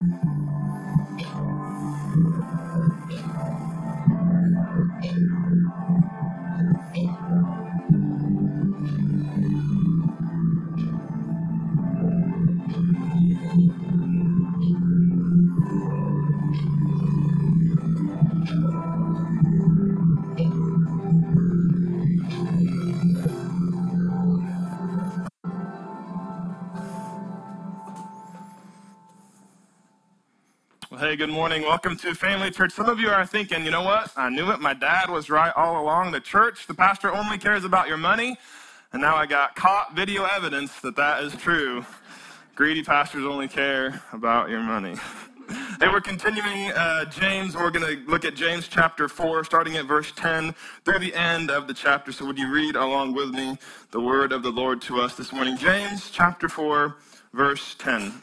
Hey, good morning. Welcome to Family Church. Some of you are thinking, you know what? I knew it. My dad was right all along. The church, the pastor only cares about your money. And now I got caught video evidence that that is true. Greedy pastors only care about your money. Hey, we're continuing uh, James. We're going to look at James chapter 4, starting at verse 10 through the end of the chapter. So, would you read along with me the word of the Lord to us this morning? James chapter 4, verse 10.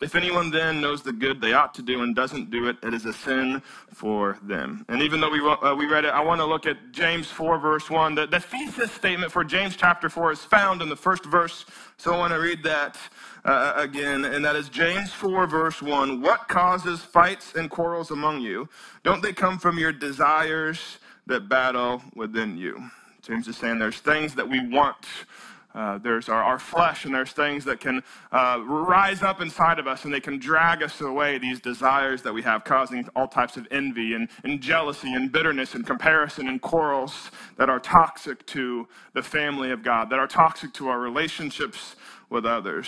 If anyone then knows the good they ought to do and doesn't do it, it is a sin for them. And even though we, uh, we read it, I want to look at James 4, verse 1. The, the thesis statement for James chapter 4 is found in the first verse, so I want to read that uh, again, and that is James 4, verse 1. What causes fights and quarrels among you? Don't they come from your desires that battle within you? James is saying there's things that we want uh, there's our, our, flesh, and there's things that can uh, rise up inside of us, and they can drag us away, these desires that we have, causing all types of envy and, and jealousy and bitterness and comparison and quarrels that are toxic to the family of God, that are toxic to our relationships with others.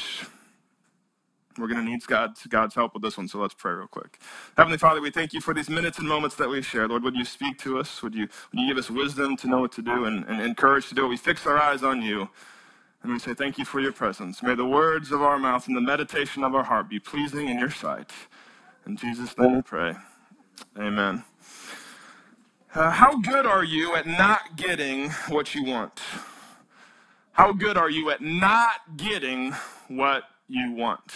We're going to need God's, God's help with this one, so let's pray real quick. Heavenly Father, we thank you for these minutes and moments that we share. Lord, would you speak to us? Would you, would you give us wisdom to know what to do and, and, and courage to do it? We fix our eyes on you. And we say, Thank you for your presence. May the words of our mouth and the meditation of our heart be pleasing in your sight. In Jesus' name we pray. Amen. Uh, how good are you at not getting what you want? How good are you at not getting what you want?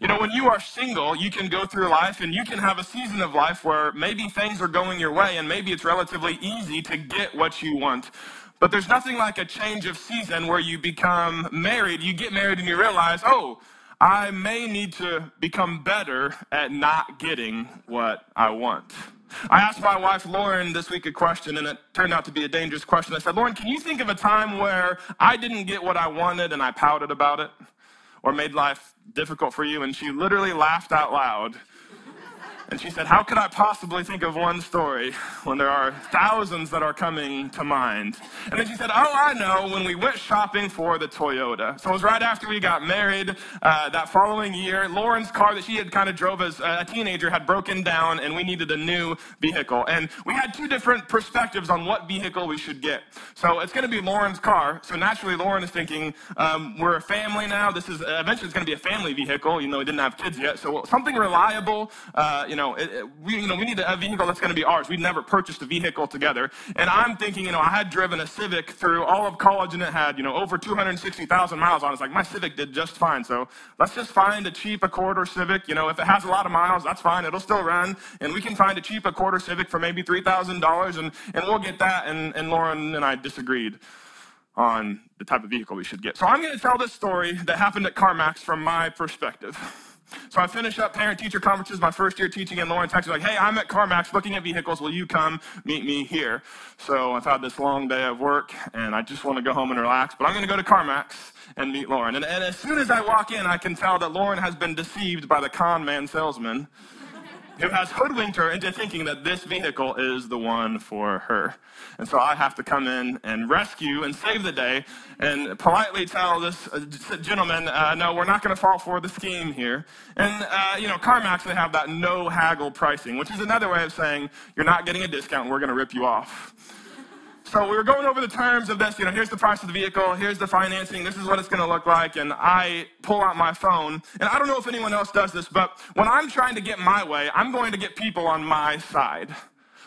You know, when you are single, you can go through life and you can have a season of life where maybe things are going your way and maybe it's relatively easy to get what you want. But there's nothing like a change of season where you become married, you get married and you realize, oh, I may need to become better at not getting what I want. I asked my wife Lauren this week a question, and it turned out to be a dangerous question. I said, Lauren, can you think of a time where I didn't get what I wanted and I pouted about it or made life difficult for you? And she literally laughed out loud and she said, How could I possibly think of one story when there are thousands that are coming to mind? And then she said, Oh, I know, when we went shopping for the Toyota. So it was right after we got married uh, that following year. Lauren's car that she had kind of drove as a teenager had broken down, and we needed a new vehicle. And we had two different perspectives on what vehicle we should get. So it's going to be Lauren's car. So naturally, Lauren is thinking, um, We're a family now. This is eventually it's going to be a family vehicle, even though we didn't have kids yet. So something reliable. Uh, you know, it, it, we, you know, we need a vehicle that's going to be ours. We'd never purchased a vehicle together. And I'm thinking, you know, I had driven a Civic through all of college and it had, you know, over 260,000 miles on it. It's like, my Civic did just fine. So let's just find a cheap Accord or Civic. You know, if it has a lot of miles, that's fine. It'll still run. And we can find a cheap Accord or Civic for maybe $3,000 and, and we'll get that. And, and Lauren and I disagreed on the type of vehicle we should get. So I'm going to tell this story that happened at CarMax from my perspective. So I finished up parent teacher conferences my first year teaching in Lawrence, Texas. Like, hey, I'm at CarMax looking at vehicles. Will you come meet me here? So I've had this long day of work and I just want to go home and relax, but I'm going to go to CarMax and meet Lauren. And, and as soon as I walk in, I can tell that Lauren has been deceived by the con man salesman who has hoodwinked her into thinking that this vehicle is the one for her. And so I have to come in and rescue and save the day and politely tell this uh, gentleman, uh, no, we're not going to fall for the scheme here. And, uh, you know, CarMax, they have that no haggle pricing, which is another way of saying you're not getting a discount, we're going to rip you off. So we were going over the terms of this. You know, here's the price of the vehicle, here's the financing, this is what it's going to look like. And I pull out my phone. And I don't know if anyone else does this, but when I'm trying to get my way, I'm going to get people on my side.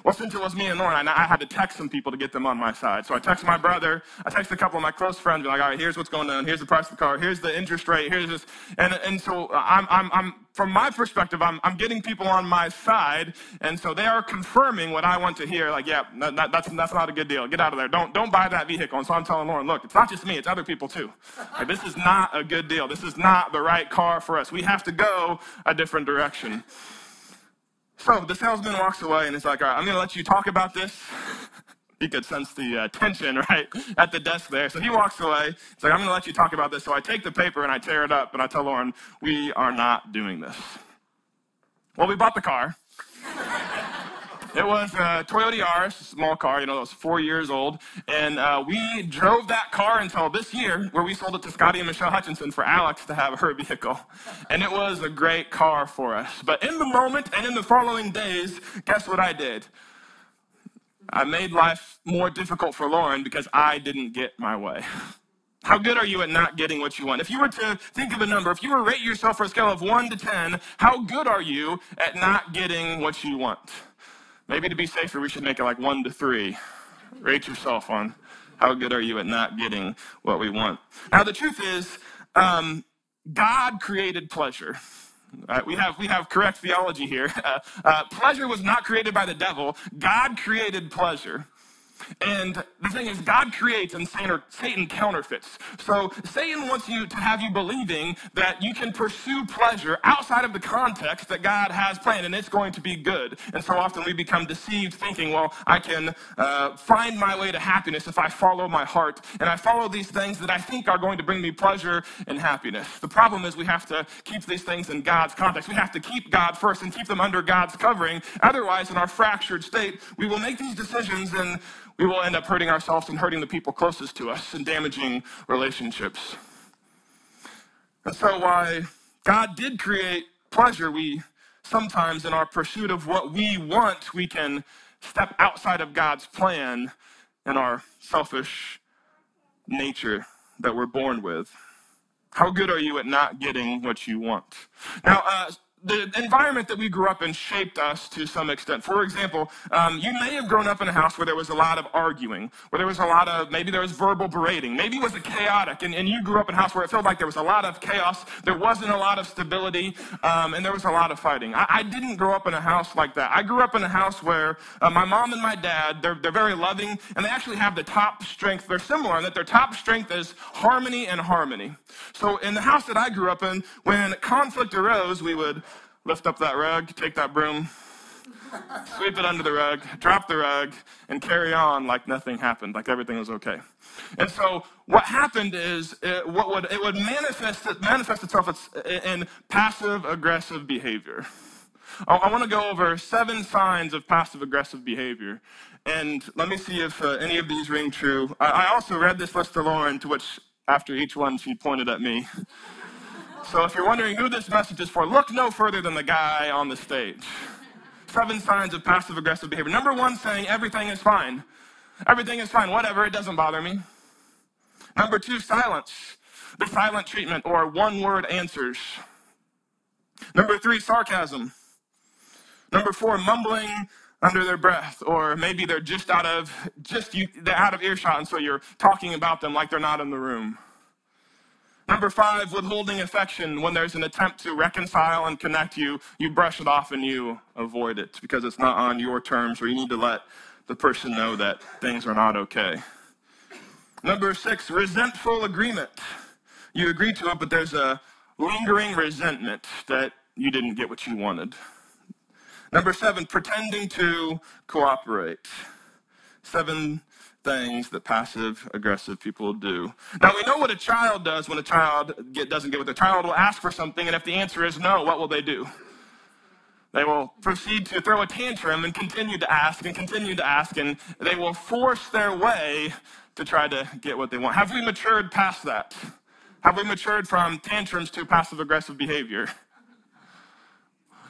Well, since it was me and Lauren, I, had to text some people to get them on my side. So I texted my brother, I texted a couple of my close friends, like, all right, here's what's going on, here's the price of the car, here's the interest rate, here's this. And, and so I'm, I'm, I'm, from my perspective, I'm, I'm getting people on my side, and so they are confirming what I want to hear, like, yeah, that, that's, that's not a good deal. Get out of there. Don't, don't buy that vehicle. And so I'm telling Lauren, look, it's not just me, it's other people too. Like, this is not a good deal. This is not the right car for us. We have to go a different direction. So the salesman walks away and is like, all right, I'm going to let you talk about this. he could sense the uh, tension, right, at the desk there. So he walks away. He's like, I'm going to let you talk about this. So I take the paper and I tear it up and I tell Lauren, we are not doing this. Well, we bought the car. It was a Toyota Yaris, small car, you know, it was four years old. And uh, we drove that car until this year, where we sold it to Scotty and Michelle Hutchinson for Alex to have her vehicle. And it was a great car for us. But in the moment and in the following days, guess what I did? I made life more difficult for Lauren because I didn't get my way. How good are you at not getting what you want? If you were to think of a number, if you were to rate yourself for a scale of 1 to 10, how good are you at not getting what you want? Maybe to be safer, we should make it like one to three. Rate yourself on how good are you at not getting what we want. Now, the truth is, um, God created pleasure. Uh, we have we have correct theology here. Uh, uh, pleasure was not created by the devil. God created pleasure. And the thing is, God creates and Satan counterfeits. So Satan wants you to have you believing that you can pursue pleasure outside of the context that God has planned, and it's going to be good. And so often we become deceived thinking, well, I can uh, find my way to happiness if I follow my heart, and I follow these things that I think are going to bring me pleasure and happiness. The problem is we have to keep these things in God's context. We have to keep God first and keep them under God's covering. Otherwise, in our fractured state, we will make these decisions and we will end up hurting ourselves and hurting the people closest to us and damaging relationships. And so, why God did create pleasure, we sometimes, in our pursuit of what we want, we can step outside of God's plan in our selfish nature that we're born with. How good are you at not getting what you want? Now, uh, the environment that we grew up in shaped us to some extent. For example, um, you may have grown up in a house where there was a lot of arguing, where there was a lot of, maybe there was verbal berating, maybe it was a chaotic, and, and you grew up in a house where it felt like there was a lot of chaos, there wasn't a lot of stability, um, and there was a lot of fighting. I, I, didn't grow up in a house like that. I grew up in a house where uh, my mom and my dad, they're, they're very loving, and they actually have the top strength. They're similar in that their top strength is harmony and harmony. So in the house that I grew up in, when conflict arose, we would lift up that rug, take that broom, sweep it under the rug, drop the rug, and carry on like nothing happened, like everything was okay. And so what happened is it, what would, it would manifest, it manifest itself in passive aggressive behavior. I, want to go over seven signs of passive aggressive behavior. And let me see if uh, any of these ring true. I, I also read this list to Lauren, to which after each one she pointed at me. So if you're wondering who this message is for, look no further than the guy on the stage. Seven signs of passive aggressive behavior. Number one, saying everything is fine. Everything is fine, whatever, it doesn't bother me. Number two, silence. The silent treatment or one word answers. Number three, sarcasm. Number four, mumbling under their breath, or maybe they're just out of just you, they're out of earshot, and so you're talking about them like they're not in the room. Number five, withholding affection. When there's an attempt to reconcile and connect you, you brush it off and you avoid it because it's not on your terms or you need to let the person know that things are not okay. Number six, resentful agreement. You agree to it, but there's a lingering resentment that you didn't get what you wanted. Number seven, pretending to cooperate. Seven things that passive aggressive people do. Now, we know what a child does when a child get, doesn't get what the child will ask for something, and if the answer is no, what will they do? They will proceed to throw a tantrum and continue to ask and continue to ask, and they will force their way to try to get what they want. Have we matured past that? Have we matured from tantrums to passive aggressive behavior?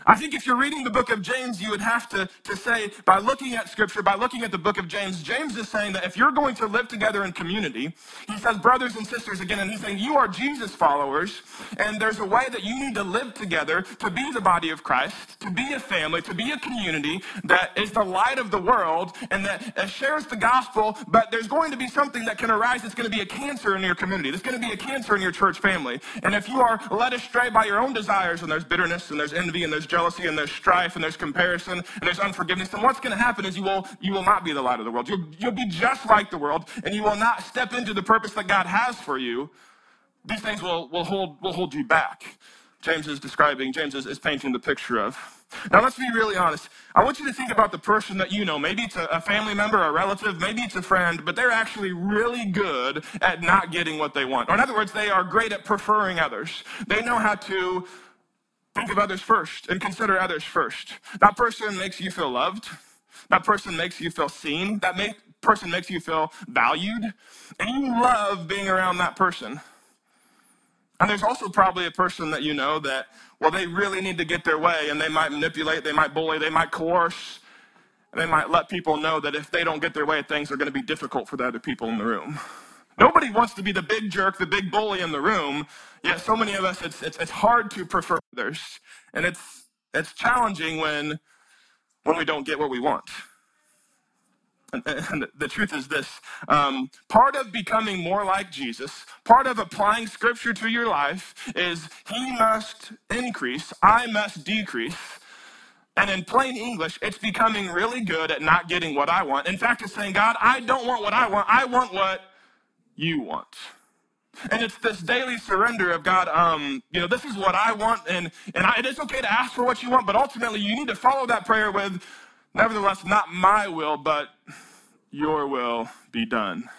I think if you're reading the book of James, you would have to, to say, by looking at scripture, by looking at the book of James, James is saying that if you're going to live together in community, he says, brothers and sisters again, and he's saying, you are Jesus followers, and there's a way that you need to live together to be the body of Christ, to be a family, to be a community that is the light of the world and that uh, shares the gospel, but there's going to be something that can arise that's going to be a cancer in your community. There's going to be a cancer in your church family. And if you are led astray by your own desires, and there's bitterness, and there's envy, and there's jealousy, and there's strife and there's comparison and there's unforgiveness, then what's going to happen is you will, you will not be the light of the world. You'll, you'll be just like the world and you will not step into the purpose that God has for you. These things will, will, hold, will hold you back. James is describing, James is, is painting the picture of. Now, let's be really honest. I want you to think about the person that you know. Maybe it's a, a, family member, a relative, maybe it's a friend, but they're actually really good at not getting what they want. Or, in other words, they are great at preferring others. They know how to Think of others first and consider others first. That person makes you feel loved. That person makes you feel seen. That make, person makes you feel valued. And you love being around that person. And there's also probably a person that you know that, well, they really need to get their way and they might manipulate, they might bully, they might coerce, and they might let people know that if they don't get their way, things are going to be difficult for the other people in the room. Nobody wants to be the big jerk, the big bully in the room. Yet so many of us, it's, it's, it's hard to prefer others. And it's, it's challenging when, when we don't get what we want. And, and the truth is this um, part of becoming more like Jesus, part of applying scripture to your life is he must increase, I must decrease. And in plain English, it's becoming really good at not getting what I want. In fact, it's saying, God, I don't want what I want, I want what you want. And it's this daily surrender of God, um, you know, this is what I want, and, and I, it is okay to ask for what you want, but ultimately you need to follow that prayer with, nevertheless, not my will, but your will be done.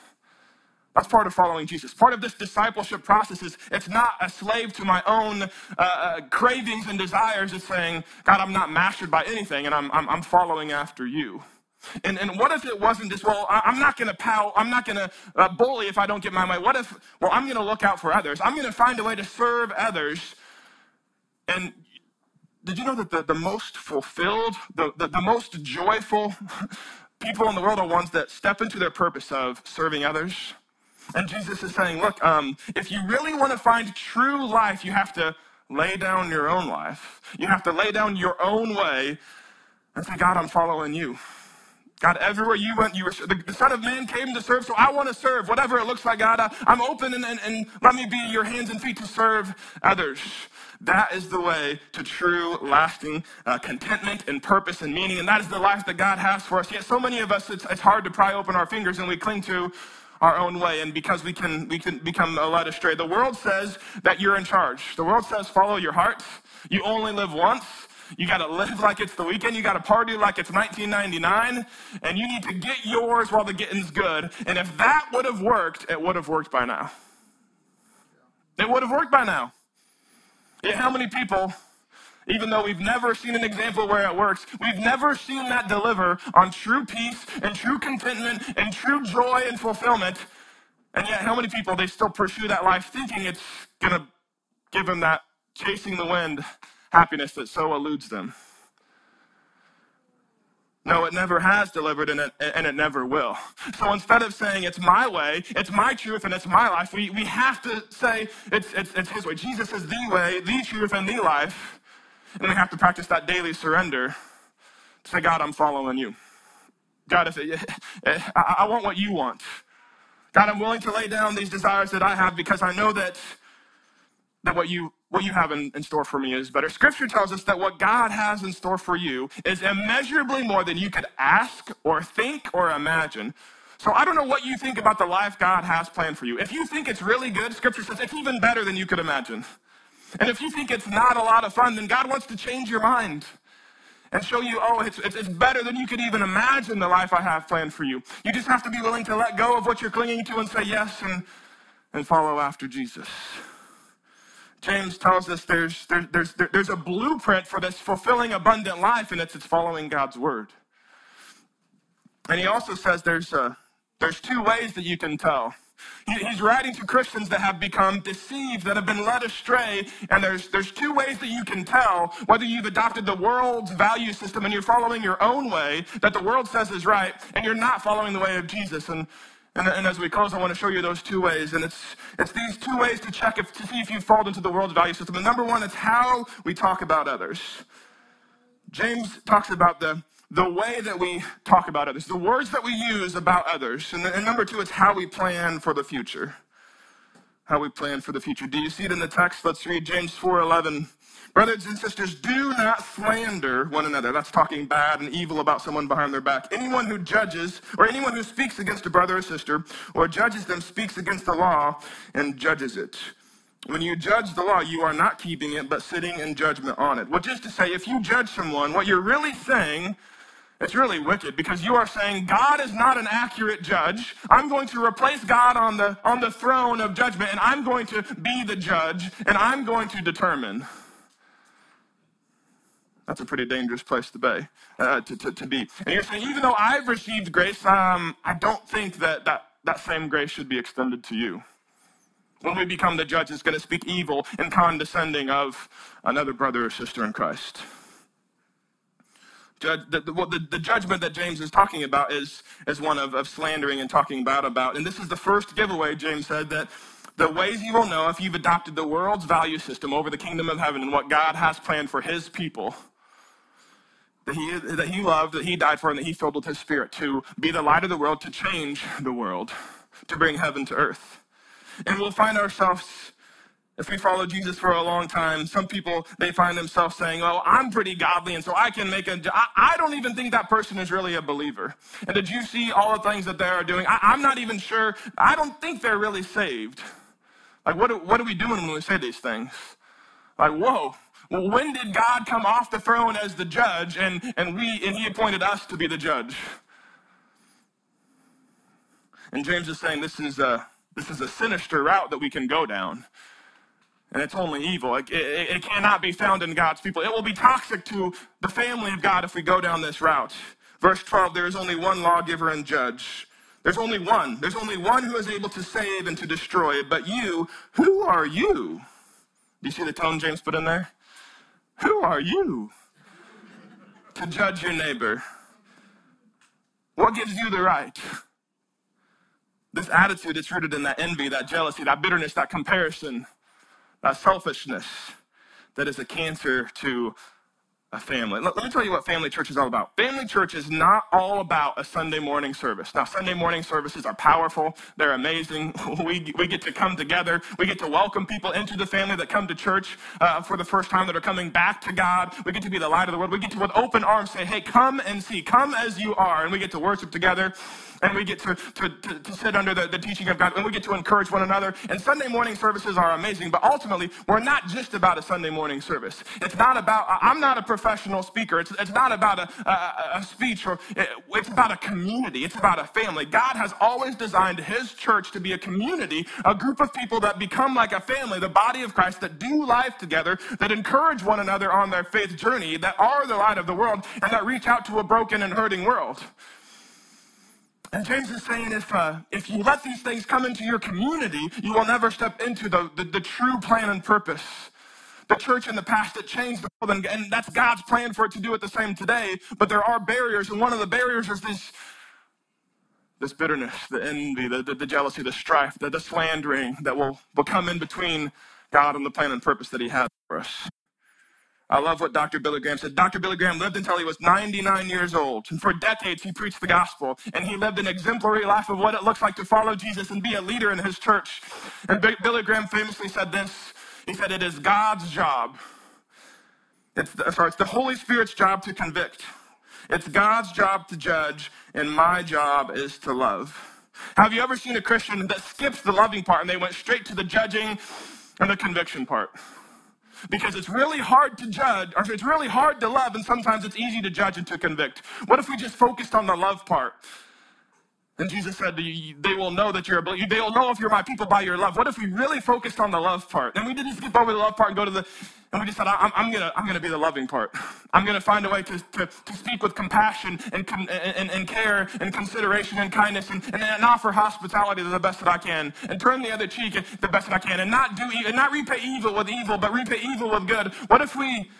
That's part of following Jesus. Part of this discipleship process is it's not a slave to my own uh, uh, cravings and desires. It's saying, God, I'm not mastered by anything, and I'm, I'm, I'm following after you. And, and what if it wasn't just, well, I, am not going to pout, I'm not going to uh, bully if I don't get my way. What if, well, I'm going to look out for others. I'm going to find a way to serve others. And did you know that the, the most fulfilled, the, the, the most joyful people in the world are ones that step into their purpose of serving others? And Jesus is saying, look, um, if you really want to find true life, you have to lay down your own life. You have to lay down your own way and say, God, I'm following you. God, everywhere you went, you were, the, the, Son of Man came to serve, so I want to serve, whatever it looks like, God. I, am open and, and, and, let me be your hands and feet to serve others. That is the way to true, lasting uh, contentment and purpose and meaning, and that is the life that God has for us. Yet so many of us, it's, it's hard to pry open our fingers and we cling to our own way, and because we can, we can become led astray. The world says that you're in charge. The world says follow your heart. You only live once. You got to live like it's the weekend. You got to party like it's 1999. And you need to get yours while the getting's good. And if that would have worked, it would have worked by now. It would have worked by now. Yet how many people, even though we've never seen an example where it works, we've never seen that deliver on true peace and true contentment and true joy and fulfillment. And yet, how many people, they still pursue that life thinking it's going to give them that chasing the wind happiness that so eludes them. No, it never has delivered and it, and it never will. So instead of saying it's my way, it's my truth, and it's my life, we, we have to say it's, it's, it's his way. Jesus is the way, the truth, and the life. And we have to practice that daily surrender to say, God, I'm following you. God, if it, I, I want what you want. God, I'm willing to lay down these desires that I have because I know that, that what you what you have in, in, store for me is better. Scripture tells us that what God has in store for you is immeasurably more than you could ask or think or imagine. So I don't know what you think about the life God has planned for you. If you think it's really good, Scripture says it's even better than you could imagine. And if you think it's not a lot of fun, then God wants to change your mind and show you, oh, it's, it's, it's better than you could even imagine the life I have planned for you. You just have to be willing to let go of what you're clinging to and say yes and, and follow after Jesus. James tells us there's, there, there's, there, there's a blueprint for this fulfilling abundant life, and it's, it's following God's word. And he also says there's, uh, there's two ways that you can tell. He's writing to Christians that have become deceived, that have been led astray. And there's, there's two ways that you can tell whether you've adopted the world's value system and you're following your own way that the world says is right, and you're not following the way of Jesus. And and, and, as we close, I want to show you those two ways. And it's, it's these two ways to check if, to see if you fall into the world's value system. And number one, it's how we talk about others. James talks about the, the way that we talk about others, the words that we use about others. And, and number two, it's how we plan for the future. How we plan for the future. Do you see it in the text? Let's read James 4.11. Brothers and sisters, do not slander one another. That's talking bad and evil about someone behind their back. Anyone who judges, or anyone who speaks against a brother or sister, or judges them, speaks against the law and judges it. When you judge the law, you are not keeping it, but sitting in judgment on it. Which is to say, if you judge someone, what you're really saying it's really wicked because you are saying God is not an accurate judge. I'm going to replace God on the, on the throne of judgment and I'm going to be the judge and I'm going to determine. That's a pretty dangerous place to be. Uh, to, to, to, be. And you're saying, even though I've received grace, um, I don't think that, that that same grace should be extended to you. When we become the judge, it's going to speak evil and condescending of another brother or sister in Christ. Judge, the, the, the, the, judgment that James is talking about is, is one of, of slandering and talking bad about. And this is the first giveaway, James said, that the ways you will know if you've adopted the world's value system over the kingdom of heaven and what God has planned for his people that he, that he loved, that he died for, and that he filled with his spirit to be the light of the world, to change the world, to bring heaven to earth. And we'll find ourselves, if we follow Jesus for a long time, some people, they find themselves saying, oh, I'm pretty godly, and so I can make a, I, I don't even think that person is really a believer. And did you see all the things that they are doing? I, I'm not even sure, I don't think they're really saved. Like, what, what are we doing when we say these things? Like, whoa, when did God come off the throne as the judge and, and, we, and he appointed us to be the judge? And James is saying this is a, this is a sinister route that we can go down. And it's only evil. It, it, it cannot be found in God's people. It will be toxic to the family of God if we go down this route. Verse 12 there is only one lawgiver and judge. There's only one. There's only one who is able to save and to destroy. But you, who are you? Do you see the tone James put in there? Who are you to judge your neighbor? What gives you the right? This attitude is rooted in that envy, that jealousy, that bitterness, that comparison, that selfishness that is a cancer to a family. Let, let, me tell you what family church is all about. Family church is not all about a Sunday morning service. Now, Sunday morning services are powerful. They're amazing. We, we get to come together. We get to welcome people into the family that come to church uh, for the first time that are coming back to God. We get to be the light of the world. We get to, with open arms, say, hey, come and see. Come as you are. And we get to worship together and we get to, to, to, to sit under the, the teaching of God, and we get to encourage one another. And Sunday morning services are amazing, but ultimately, we're not just about a Sunday morning service. It's not about, I'm not a professional speaker. It's, it's not about a, a, a speech, or it's about a community. It's about a family. God has always designed His church to be a community, a group of people that become like a family, the body of Christ, that do life together, that encourage one another on their faith journey, that are the light of the world, and that reach out to a broken and hurting world. And James is saying if, uh, if you let these things come into your community, you will never step into the, the, the true plan and purpose. The church in the past that changed the world, and, and that's God's plan for it to do it the same today. But there are barriers, and one of the barriers is this, this bitterness, the envy, the, the, the jealousy, the strife, the, the slandering that will, will come in between God and the plan and purpose that He has for us. I love what Dr. Billy Graham said. Dr. Billy Graham lived until he was 99 years old. And for decades, he preached the gospel. And he lived an exemplary life of what it looks like to follow Jesus and be a leader in his church. And Billy Graham famously said this. He said, It is God's job. It's the, sorry, it's the Holy Spirit's job to convict. It's God's job to judge, and my job is to love. Have you ever seen a Christian that skips the loving part and they went straight to the judging and the conviction part? Because it's really hard to judge, or it's really hard to love, and sometimes it's easy to judge and to convict. What if we just focused on the love part? And Jesus said, they will know that you're a. They will know if you're my people by your love. What if we really focused on the love part? And we didn't skip over the love part and go to the, and we just said, I'm, I'm gonna, I'm gonna be the loving part. I'm gonna find a way to, to, to speak with compassion and, and, and care and consideration and kindness and, and, and offer hospitality to the best that I can and turn the other cheek the best that I can and not do, and not repay evil with evil, but repay evil with good. What if we,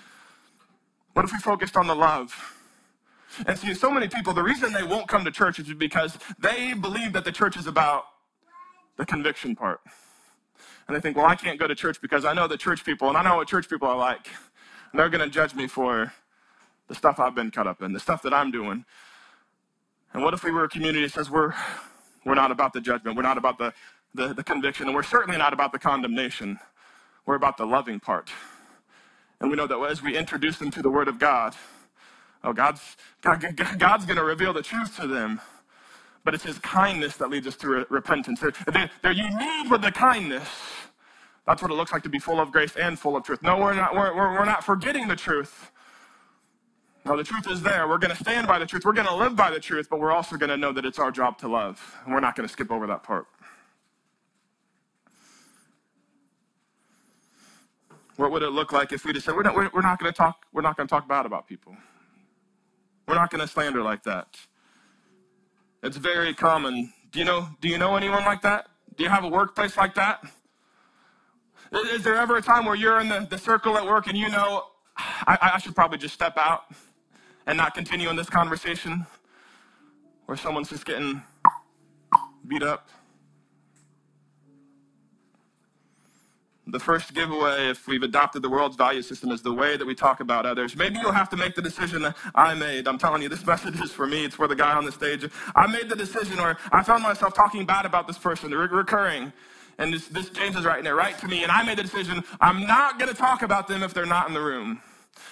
what if we focused on the love? And see, so many people, the reason they won't come to church is because they believe that the church is about the conviction part. And they think, well, I can't go to church because I know the church people and I know what church people are like. And they're going to judge me for the stuff I've been cut up in, the stuff that I'm doing. And what if we were a community that says we're, we're not about the judgment, we're not about the, the, the conviction, and we're certainly not about the condemnation. We're about the loving part. And we know that as we introduce them to the Word of God, Oh, God's, God, God's going to reveal the truth to them. But it's his kindness that leads us to re- repentance. They're, they're, you need with the kindness. That's what it looks like to be full of grace and full of truth. No, we're not, we're, we're not forgetting the truth. No, the truth is there. We're going to stand by the truth. We're going to live by the truth, but we're also going to know that it's our job to love. And we're not going to skip over that part. What would it look like if we just said, we're not, we're not going to talk, we're not going to talk bad about people? We're not going to slander like that. It's very common. Do you know, do you know anyone like that? Do you have a workplace like that? Is there ever a time where you're in the, the circle at work and you know, I, I should probably just step out and not continue in this conversation? Where someone's just getting beat up? The first giveaway, if we've adopted the world's value system, is the way that we talk about others. Maybe you'll have to make the decision that I made. I'm telling you, this message is for me. It's for the guy on the stage. I made the decision where I found myself talking bad about this person, re- recurring. And this, this James is writing it right to me. And I made the decision I'm not going to talk about them if they're not in the room.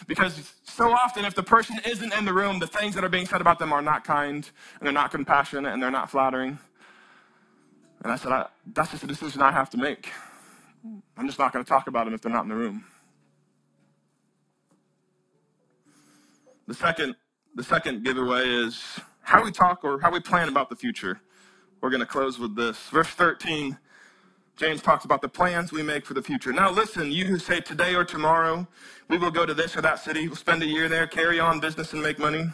Because so often, if the person isn't in the room, the things that are being said about them are not kind, and they're not compassionate, and they're not flattering. And I said, I, that's just a decision I have to make. I'm just not going to talk about them if they're not in the room. The second, the second giveaway is how we talk or how we plan about the future. We're going to close with this. Verse 13, James talks about the plans we make for the future. Now, listen, you who say today or tomorrow we will go to this or that city, we'll spend a year there, carry on business, and make money.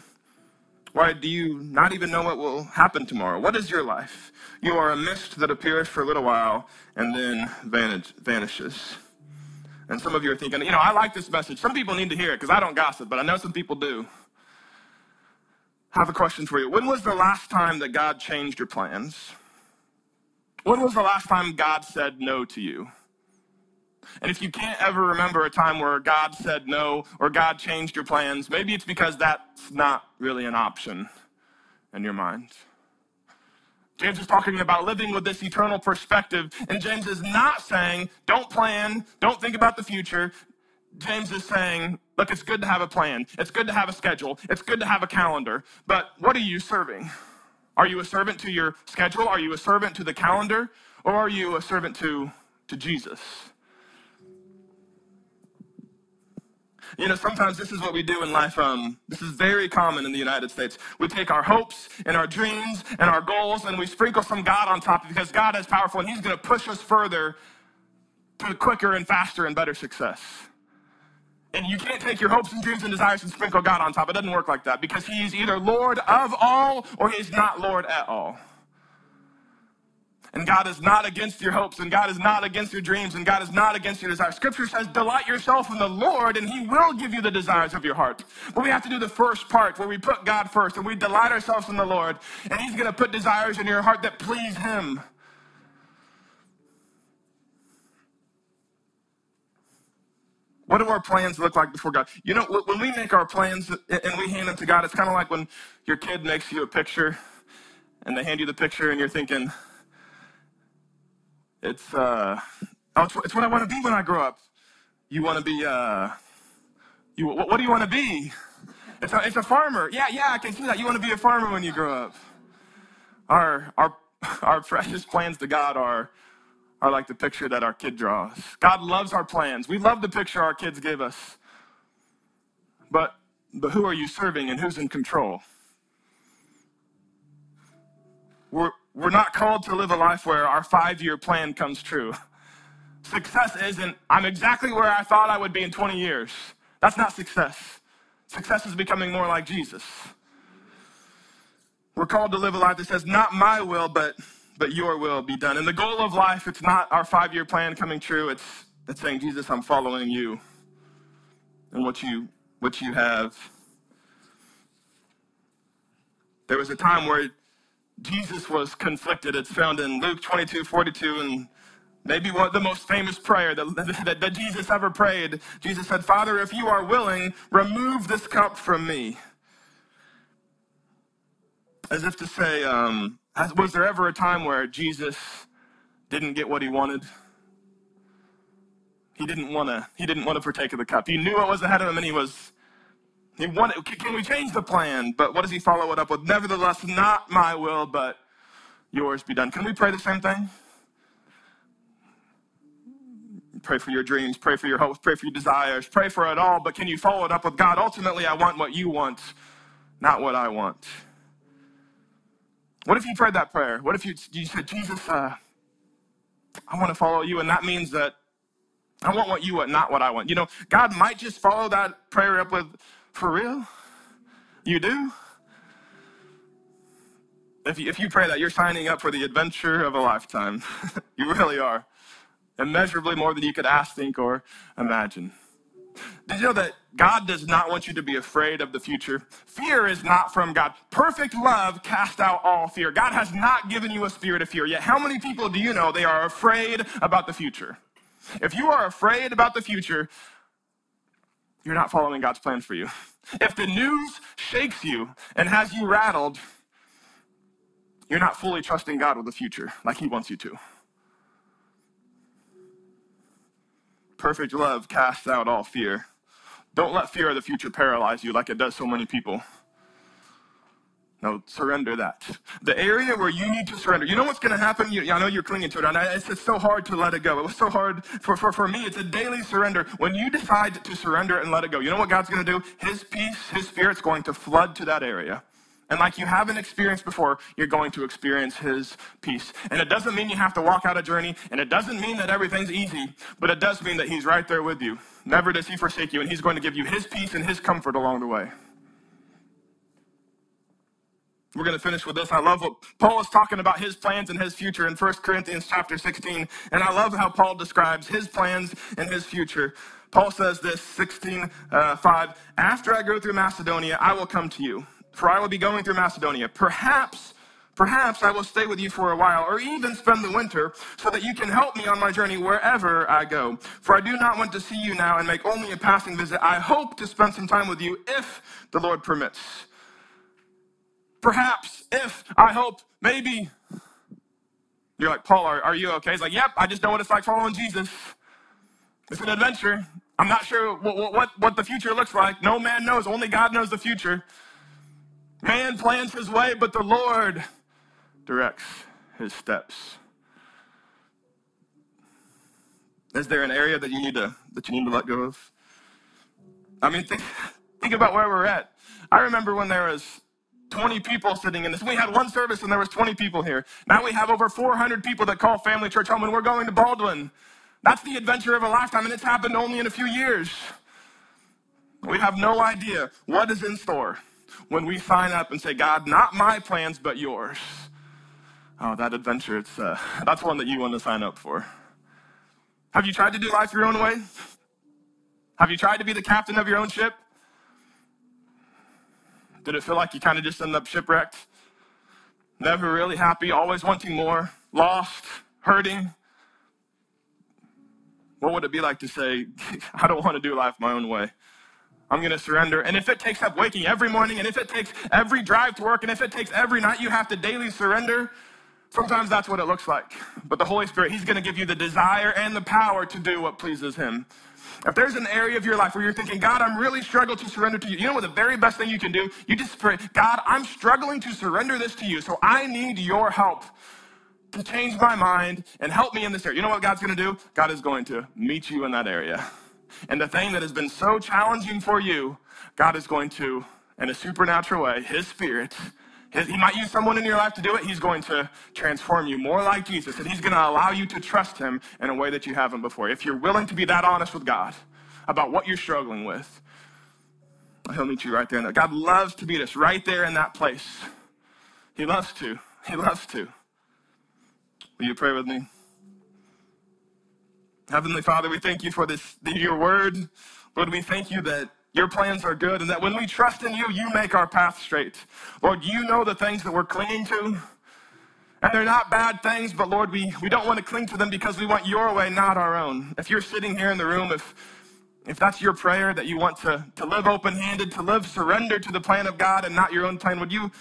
Why do you not even know what will happen tomorrow? What is your life? You are a mist that appears for a little while and then vanish, vanishes. And some of you are thinking, you know, I like this message. Some people need to hear it because I don't gossip, but I know some people do. I have a question for you. When was the last time that God changed your plans? When was the last time God said no to you? And if you can't ever remember a time where God said no or God changed your plans, maybe it's because that's not really an option in your mind. James is talking about living with this eternal perspective, and James is not saying, don't plan, don't think about the future. James is saying, look, it's good to have a plan. It's good to have a schedule. It's good to have a calendar. But what are you serving? Are you a servant to your schedule? Are you a servant to the calendar? Or are you a servant to, to Jesus? You know, sometimes this is what we do in life. Um, this is very common in the United States. We take our hopes and our dreams and our goals and we sprinkle some God on top because God is powerful and He's going to push us further to quicker and faster and better success. And you can't take your hopes and dreams and desires and sprinkle God on top. It doesn't work like that because He's either Lord of all or He's not Lord at all. And God is not against your hopes, and God is not against your dreams, and God is not against your desires. Scripture says, delight yourself in the Lord, and He will give you the desires of your heart. But we have to do the first part where we put God first, and we delight ourselves in the Lord, and He's going to put desires in your heart that please Him. What do our plans look like before God? You know, when we make our plans and we hand them to God, it's kind of like when your kid makes you a picture and they hand you the picture and you're thinking, it's, uh, oh, it's, it's what I want to be when I grow up. You want to be, uh, you, what, what do you want to be? It's a, it's a farmer. Yeah, yeah, I can see that. You want to be a farmer when you grow up. Our, our, our precious plans to God are, are like the picture that our kid draws. God loves our plans. We love the picture our kids give us. But, but who are you serving and who's in control? we're, we're not called to live a life where our five year plan comes true. Success isn't, I'm exactly where I thought I would be in 20 years. That's not success. Success is becoming more like Jesus. We're called to live a life that says, not my will, but, but your will be done. And the goal of life, it's not our five year plan coming true. It's, it's saying, Jesus, I'm following you and what you, what you have. There was a time where Jesus was conflicted. It's found in Luke 22, 42, and maybe one, of the most famous prayer that, that, that Jesus ever prayed. Jesus said, Father, if you are willing, remove this cup from me. As if to say, um, was there ever a time where Jesus didn't get what he wanted? He didn't want to. He didn't want to partake of the cup. He knew what was ahead of him, and he was he wanted, can we change the plan? But what does he follow it up with? Nevertheless, not my will, but yours be done. Can we pray the same thing? Pray for your dreams, pray for your hopes, pray for your desires, pray for it all, but can you follow it up with God? Ultimately, I want what you want, not what I want. What if you prayed that prayer? What if you, you said, Jesus, uh, I want to follow you, and that means that I want what you want, not what I want. You know, God might just follow that prayer up with, for real? You do? If you, if you pray that, you're signing up for the adventure of a lifetime. you really are. Immeasurably more than you could ask, think, or imagine. Did you know that God does not want you to be afraid of the future? Fear is not from God. Perfect love casts out all fear. God has not given you a spirit of fear. Yet, how many people do you know they are afraid about the future? If you are afraid about the future, you're not following God's plan for you. If the news shakes you and has you rattled, you're not fully trusting God with the future like He wants you to. Perfect love casts out all fear. Don't let fear of the future paralyze you like it does so many people. No, surrender that. The area where you need to surrender. You know what's going to happen? You, I know you're clinging to it. And it's, it's so hard to let it go. It was so hard for, for, for me. It's a daily surrender. When you decide to surrender and let it go, you know what God's going to do? His peace, His Spirit's going to flood to that area. And like you haven't experienced before, you're going to experience His peace. And it doesn't mean you have to walk out a journey, and it doesn't mean that everything's easy, but it does mean that He's right there with you. Never does He forsake you, and He's going to give you His peace and His comfort along the way. We're going to finish with this. I love what Paul is talking about his plans and his future in 1 Corinthians chapter 16. And I love how Paul describes his plans and his future. Paul says this, 16, uh, 5, After I go through Macedonia, I will come to you, for I will be going through Macedonia. Perhaps, perhaps I will stay with you for a while, or even spend the winter, so that you can help me on my journey wherever I go. For I do not want to see you now and make only a passing visit. I hope to spend some time with you if the Lord permits perhaps, if, I hope, maybe. You're like, Paul, are, are you okay? He's like, yep, I just know what it's like following Jesus. It's an adventure. I'm not sure what, what, what the future looks like. No man knows. Only God knows the future. Man plans his way, but the Lord directs his steps. Is there an area that you need to that you need to let go of? I mean, think, think about where we're at. I remember when there was 20 people sitting in this. We had one service and there was 20 people here. Now we have over 400 people that call Family Church home and we're going to Baldwin. That's the adventure of a lifetime and it's happened only in a few years. We have no idea what is in store when we sign up and say, God, not my plans, but yours. Oh, that adventure, it's, uh, that's one that you want to sign up for. Have you tried to do life your own way? Have you tried to be the captain of your own ship? Did it feel like you kind of just ended up shipwrecked? Never really happy, always wanting more, lost, hurting? What would it be like to say, I don't want to do life my own way? I'm going to surrender. And if it takes up waking every morning, and if it takes every drive to work, and if it takes every night you have to daily surrender, sometimes that's what it looks like. But the Holy Spirit, He's going to give you the desire and the power to do what pleases Him. If there's an area of your life where you're thinking, God, I'm really struggling to surrender to you, you know what the very best thing you can do? You just pray, God, I'm struggling to surrender this to you, so I need your help to change my mind and help me in this area. You know what God's going to do? God is going to meet you in that area. And the thing that has been so challenging for you, God is going to, in a supernatural way, His Spirit, He might use someone in your life to do it. He's going to transform you more like Jesus, and He's going to allow you to trust Him in a way that you haven't before. If you're willing to be that honest with God about what you're struggling with, He'll meet you right there. God loves to meet us right there in that place. He loves to. He loves to. Will you pray with me? Heavenly Father, we thank you for this, your word. Lord, we thank you that your plans are good and that when we trust in you, you make our path straight. Lord, you know the things that we're clinging to. And they're not bad things, but Lord, we, we don't want to cling to them because we want your way, not our own. If you're sitting here in the room, if, if that's your prayer that you want to, to live open handed, to live surrendered to the plan of God and not your own plan, would you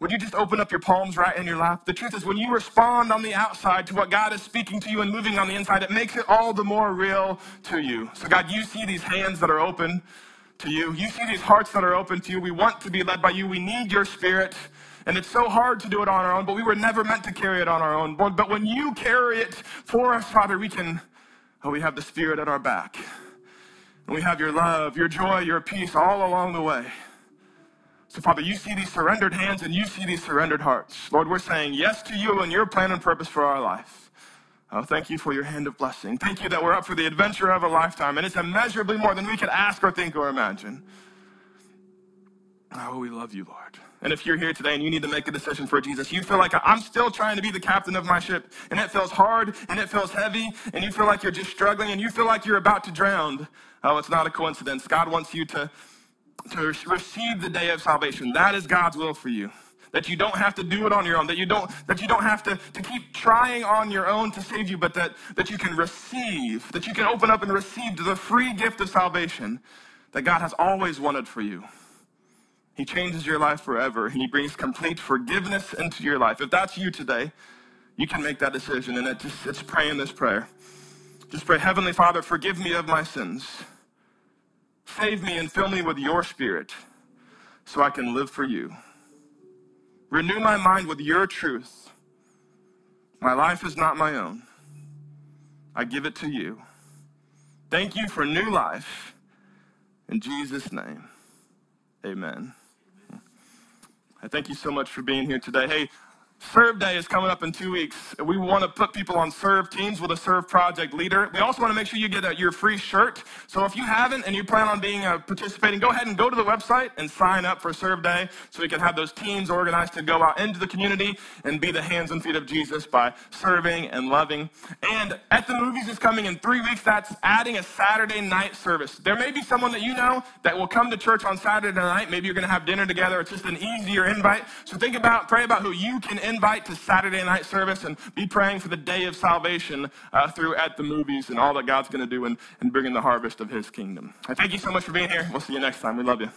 would you just open up your palms right in your lap? The truth is, when you respond on the outside to what God is speaking to you and moving on the inside, it makes it all the more real to you. So, God, you see these hands that are open to you. You see these hearts that are open to you. We want to be led by you. We need your spirit. And it's so hard to do it on our own, but we were never meant to carry it on our own. But when you carry it for us, Father, we can, oh, we have the spirit at our back. And we have your love, your joy, your peace all along the way. So, Father, you see these surrendered hands and you see these surrendered hearts. Lord, we're saying yes to you and your plan and purpose for our life. Oh, thank you for your hand of blessing. Thank you that we're up for the adventure of a lifetime, and it's immeasurably more than we could ask or think or imagine. Oh, we love you, Lord. And if you're here today and you need to make a decision for Jesus, you feel like I'm still trying to be the captain of my ship, and it feels hard and it feels heavy, and you feel like you're just struggling and you feel like you're about to drown. Oh, it's not a coincidence. God wants you to to receive the day of salvation. That is God's will for you. That you don't have to do it on your own, that you don't, that you don't have to, to keep trying on your own to save you, but that, that you can receive, that you can open up and receive the free gift of salvation that God has always wanted for you. He changes your life forever. and He brings complete forgiveness into your life. If that's you today, you can make that decision and it just, it's praying this prayer. Just pray, Heavenly Father, forgive me of my sins. Save me and fill me with your spirit so I can live for you. Renew my mind with your truth. My life is not my own. I give it to you. Thank you for new life. In Jesus' name, amen. I thank you so much for being here today. Hey, Serve Day is coming up in two weeks. We want to put people on serve teams with a serve project leader. We also want to make sure you get a, your free shirt. So if you haven't and you plan on being uh, participating, go ahead and go to the website and sign up for Serve Day so we can have those teams organized to go out into the community and be the hands and feet of Jesus by serving and loving. And at the movies is coming in three weeks. That's adding a Saturday night service. There may be someone that you know that will come to church on Saturday night. Maybe you're going to have dinner together. It's just an easier invite. So think about, pray about who you can invite to Saturday night service and be praying for the day of salvation uh, through at the movies and all that God's going to do in, in bringing the harvest of his kingdom. I thank you so much for being here. We'll see you next time. We love you.